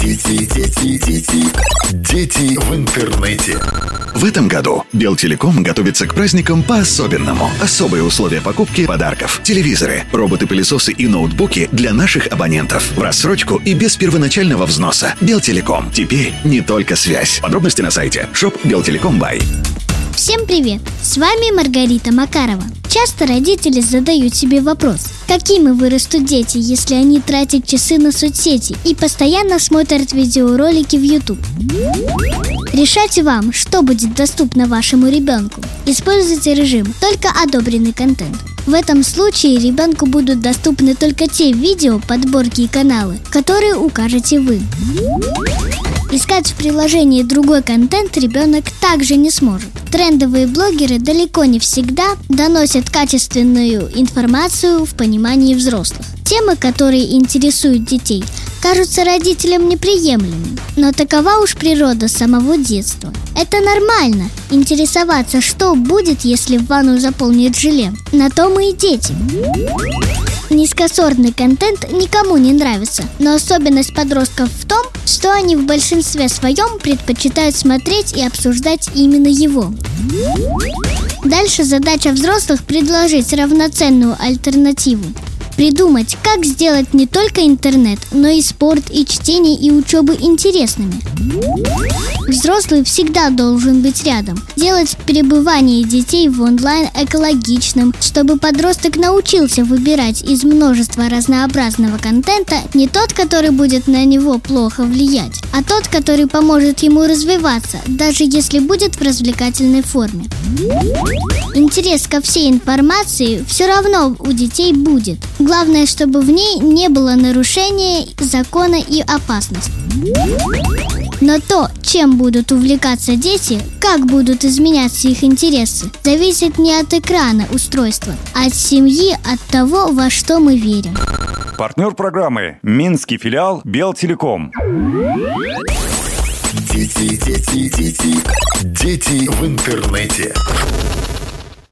Дети, дети, дети, дети в интернете. В этом году Белтелеком готовится к праздникам по-особенному. Особые условия покупки подарков. Телевизоры, роботы-пылесосы и ноутбуки для наших абонентов. В рассрочку и без первоначального взноса. Белтелеком. Теперь не только связь. Подробности на сайте shop Белтелеком Бай. Всем привет! С вами Маргарита Макарова. Часто родители задают себе вопрос, какими вырастут дети, если они тратят часы на соцсети и постоянно смотрят видеоролики в YouTube. Решать вам, что будет доступно вашему ребенку. Используйте режим «Только одобренный контент». В этом случае ребенку будут доступны только те видео, подборки и каналы, которые укажете вы. Искать в приложении другой контент ребенок также не сможет. Трендовые блогеры далеко не всегда доносят качественную информацию в понимании взрослых. Темы, которые интересуют детей, кажутся родителям неприемлемыми. Но такова уж природа самого детства. Это нормально – интересоваться, что будет, если в ванну заполнит желе. На то мы и дети. Низкосортный контент никому не нравится, но особенность подростков в том, что они в большинстве своем предпочитают смотреть и обсуждать именно его. Дальше задача взрослых предложить равноценную альтернативу. Придумать, как сделать не только интернет, но и спорт, и чтение, и учебу интересными. Взрослый всегда должен быть рядом, делать перебывание детей в онлайн экологичным, чтобы подросток научился выбирать из множества разнообразного контента не тот, который будет на него плохо влиять, а тот, который поможет ему развиваться, даже если будет в развлекательной форме. Интерес ко всей информации все равно у детей будет. Главное, чтобы в ней не было нарушения закона и опасности. Но то, чем будут увлекаться дети, как будут изменяться их интересы, зависит не от экрана устройства, а от семьи, от того, во что мы верим. Партнер программы Минский филиал Белтелеком. Дети, дети, дети, дети в интернете.